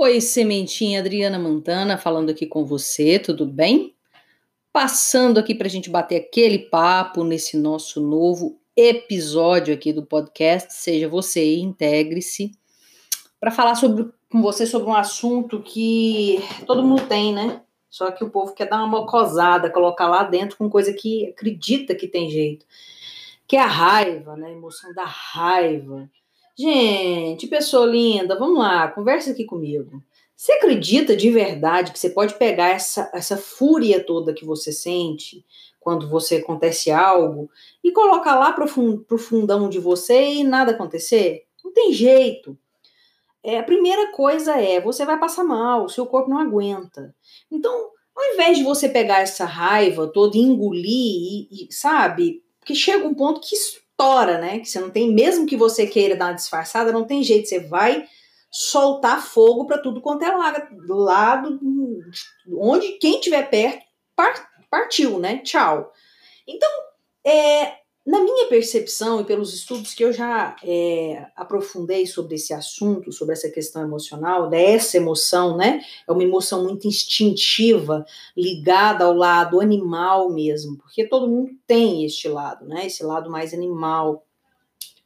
Oi, Sementinha Adriana Montana falando aqui com você, tudo bem? Passando aqui para a gente bater aquele papo nesse nosso novo episódio aqui do podcast, seja você e integre-se, para falar sobre, com você sobre um assunto que todo mundo tem, né? Só que o povo quer dar uma mocosada, colocar lá dentro com coisa que acredita que tem jeito, que é a raiva, né? A emoção da raiva Gente, pessoa linda, vamos lá, conversa aqui comigo. Você acredita de verdade que você pode pegar essa, essa fúria toda que você sente quando você acontece algo e colocar lá pro, fund, pro fundão de você e nada acontecer? Não tem jeito. É, a primeira coisa é, você vai passar mal, seu corpo não aguenta. Então, ao invés de você pegar essa raiva toda e engolir, e, e sabe, que chega um ponto que tora, né? Que você não tem, mesmo que você queira dar uma disfarçada, não tem jeito, você vai soltar fogo para tudo quanto é lado, lado, onde quem tiver perto partiu, né? Tchau. Então, é, na minha percepção e pelos estudos que eu já é, aprofundei sobre esse assunto, sobre essa questão emocional, dessa emoção, né? É uma emoção muito instintiva, ligada ao lado animal mesmo, porque todo mundo tem este lado, né? Esse lado mais animal.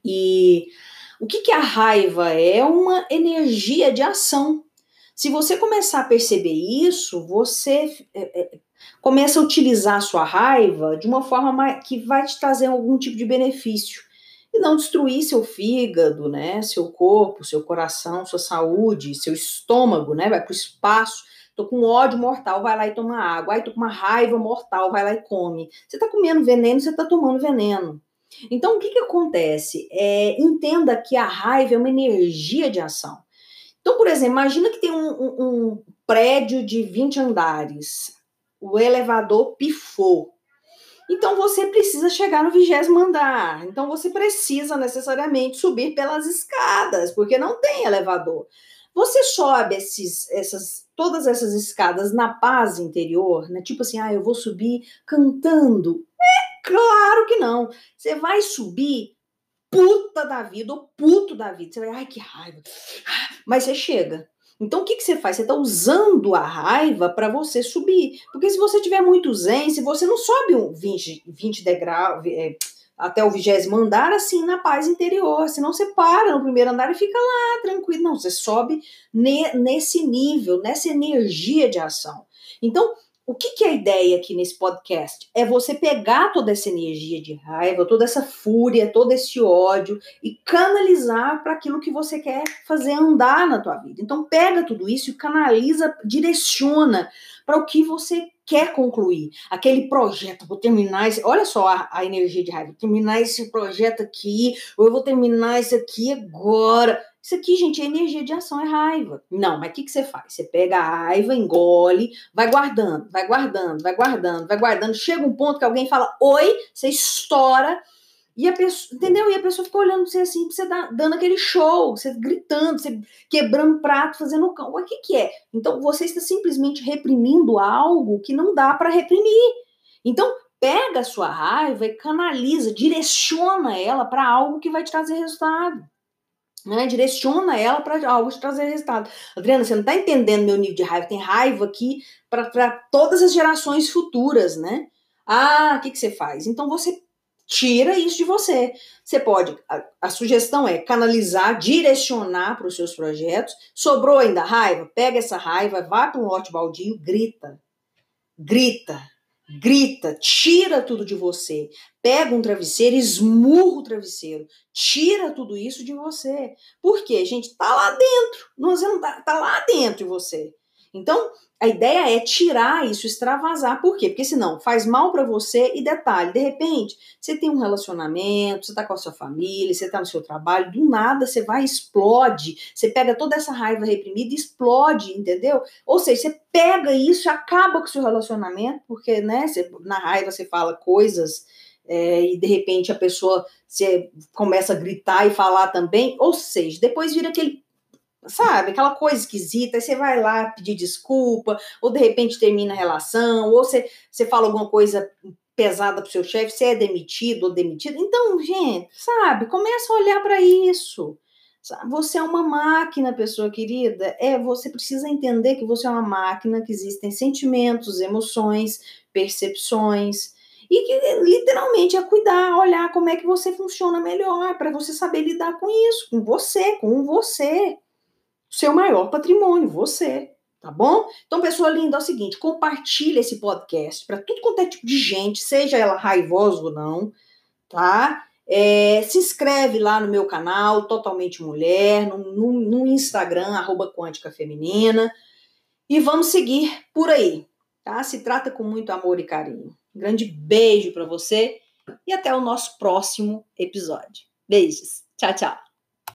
E o que, que a raiva é? É uma energia de ação. Se você começar a perceber isso, você é, é, começa a utilizar a sua raiva de uma forma que vai te trazer algum tipo de benefício e não destruir seu fígado, né, seu corpo, seu coração, sua saúde, seu estômago, né, vai para o espaço. Tô com ódio mortal, vai lá e toma água. Ai, tô com uma raiva mortal, vai lá e come. Você tá comendo veneno, você tá tomando veneno. Então, o que que acontece? É, entenda que a raiva é uma energia de ação. Então, por exemplo, imagina que tem um, um, um prédio de 20 andares o elevador pifou. Então você precisa chegar no vigésimo andar. Então você precisa necessariamente subir pelas escadas, porque não tem elevador. Você sobe esses, essas, todas essas escadas na paz interior, né? Tipo assim, ah, eu vou subir cantando. É claro que não. Você vai subir puta da vida ou puto da vida. Você vai, ai, que raiva. Mas você chega. Então, o que, que você faz? Você está usando a raiva para você subir. Porque se você tiver muito zen, se você não sobe um 20, 20 degraus é, até o vigésimo andar, assim, na paz interior. Senão você para no primeiro andar e fica lá, tranquilo. Não, você sobe ne, nesse nível, nessa energia de ação. Então, o que, que, é a ideia aqui nesse podcast? É você pegar toda essa energia de raiva, toda essa fúria, todo esse ódio e canalizar para aquilo que você quer fazer andar na tua vida. Então pega tudo isso e canaliza, direciona para o que você quer concluir. Aquele projeto, vou terminar esse, olha só a, a energia de raiva, terminar esse projeto aqui, ou eu vou terminar isso aqui agora. Isso aqui, gente, é energia de ação, é raiva. Não, mas o que, que você faz? Você pega a raiva, engole, vai guardando, vai guardando, vai guardando, vai guardando. Chega um ponto que alguém fala oi, você estoura, e a pessoa, entendeu? E a pessoa fica olhando você assim, você dando aquele show, você gritando, você quebrando prato, fazendo cão. O que, que é? Então, você está simplesmente reprimindo algo que não dá para reprimir. Então, pega a sua raiva e canaliza, direciona ela para algo que vai te trazer resultado né? Direciona ela para algo te trazer resultado. Adriana, você não está entendendo meu nível de raiva. Tem raiva aqui para todas as gerações futuras, né? Ah, o que, que você faz? Então você tira isso de você. Você pode, a, a sugestão é canalizar, direcionar para os seus projetos. Sobrou ainda raiva? Pega essa raiva, vá para um lote baldio, grita. Grita, grita, tira tudo de você. Pega um travesseiro, esmurra o travesseiro, tira tudo isso de você. Por quê, gente? Tá lá dentro. Você não tá, tá lá dentro de você. Então, a ideia é tirar isso, extravasar. Por quê? Porque senão faz mal para você e detalhe, de repente, você tem um relacionamento, você tá com a sua família, você tá no seu trabalho, do nada você vai explode, você pega toda essa raiva reprimida e explode, entendeu? Ou seja, você pega isso e acaba com o seu relacionamento, porque, né, você, na raiva você fala coisas é, e de repente a pessoa você começa a gritar e falar também, ou seja, depois vira aquele sabe, aquela coisa esquisita, aí você vai lá pedir desculpa, ou de repente termina a relação, ou você, você fala alguma coisa pesada pro seu chefe, você é demitido ou demitido. Então, gente, sabe, começa a olhar para isso. Você é uma máquina, pessoa querida. É, você precisa entender que você é uma máquina, que existem sentimentos, emoções, percepções, e que literalmente é cuidar, olhar como é que você funciona melhor, para você saber lidar com isso, com você, com você. Seu maior patrimônio, você. Tá bom? Então, pessoa linda, é o seguinte: compartilha esse podcast para tudo quanto é tipo de gente, seja ela raivosa ou não, tá? É, se inscreve lá no meu canal, Totalmente Mulher, no, no, no Instagram, arroba Quântica Feminina. E vamos seguir por aí, tá? Se trata com muito amor e carinho. Um grande beijo para você e até o nosso próximo episódio. Beijos. Tchau, tchau.